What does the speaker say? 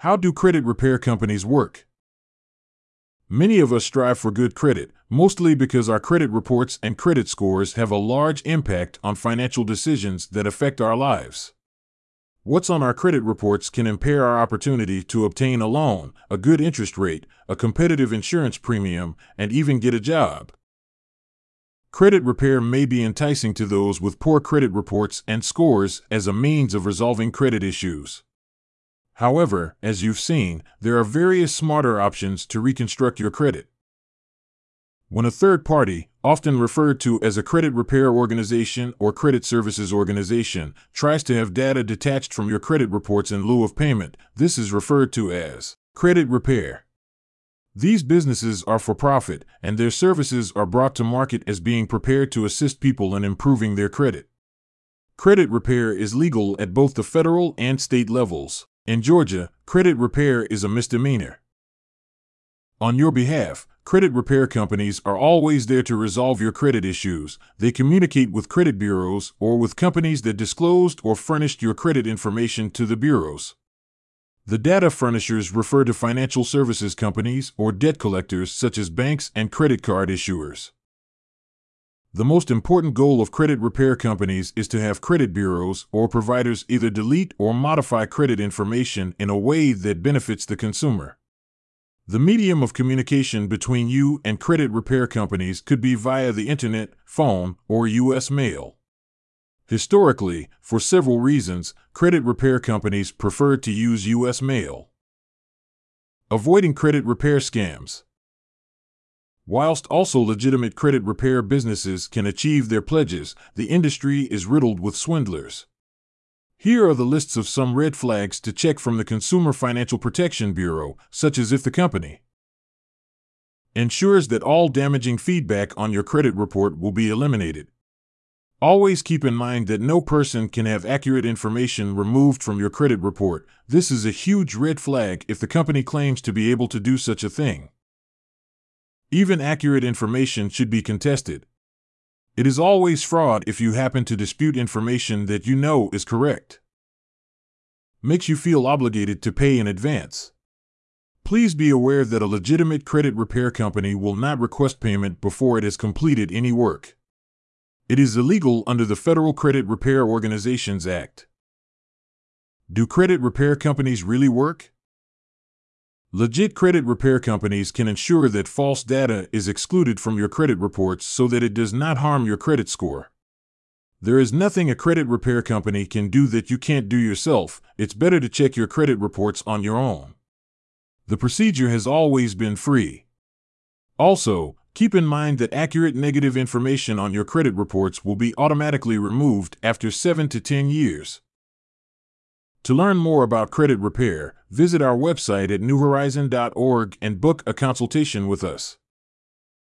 How do credit repair companies work? Many of us strive for good credit, mostly because our credit reports and credit scores have a large impact on financial decisions that affect our lives. What's on our credit reports can impair our opportunity to obtain a loan, a good interest rate, a competitive insurance premium, and even get a job. Credit repair may be enticing to those with poor credit reports and scores as a means of resolving credit issues. However, as you've seen, there are various smarter options to reconstruct your credit. When a third party, often referred to as a credit repair organization or credit services organization, tries to have data detached from your credit reports in lieu of payment, this is referred to as credit repair. These businesses are for profit, and their services are brought to market as being prepared to assist people in improving their credit. Credit repair is legal at both the federal and state levels. In Georgia, credit repair is a misdemeanor. On your behalf, credit repair companies are always there to resolve your credit issues. They communicate with credit bureaus or with companies that disclosed or furnished your credit information to the bureaus. The data furnishers refer to financial services companies or debt collectors such as banks and credit card issuers. The most important goal of credit repair companies is to have credit bureaus or providers either delete or modify credit information in a way that benefits the consumer. The medium of communication between you and credit repair companies could be via the internet, phone, or U.S. mail. Historically, for several reasons, credit repair companies preferred to use U.S. mail. Avoiding credit repair scams. Whilst also legitimate credit repair businesses can achieve their pledges, the industry is riddled with swindlers. Here are the lists of some red flags to check from the Consumer Financial Protection Bureau, such as if the company ensures that all damaging feedback on your credit report will be eliminated. Always keep in mind that no person can have accurate information removed from your credit report. This is a huge red flag if the company claims to be able to do such a thing. Even accurate information should be contested. It is always fraud if you happen to dispute information that you know is correct. Makes you feel obligated to pay in advance. Please be aware that a legitimate credit repair company will not request payment before it has completed any work. It is illegal under the Federal Credit Repair Organizations Act. Do credit repair companies really work? Legit credit repair companies can ensure that false data is excluded from your credit reports so that it does not harm your credit score. There is nothing a credit repair company can do that you can't do yourself. It's better to check your credit reports on your own. The procedure has always been free. Also, keep in mind that accurate negative information on your credit reports will be automatically removed after 7 to 10 years. To learn more about credit repair, visit our website at newhorizon.org and book a consultation with us.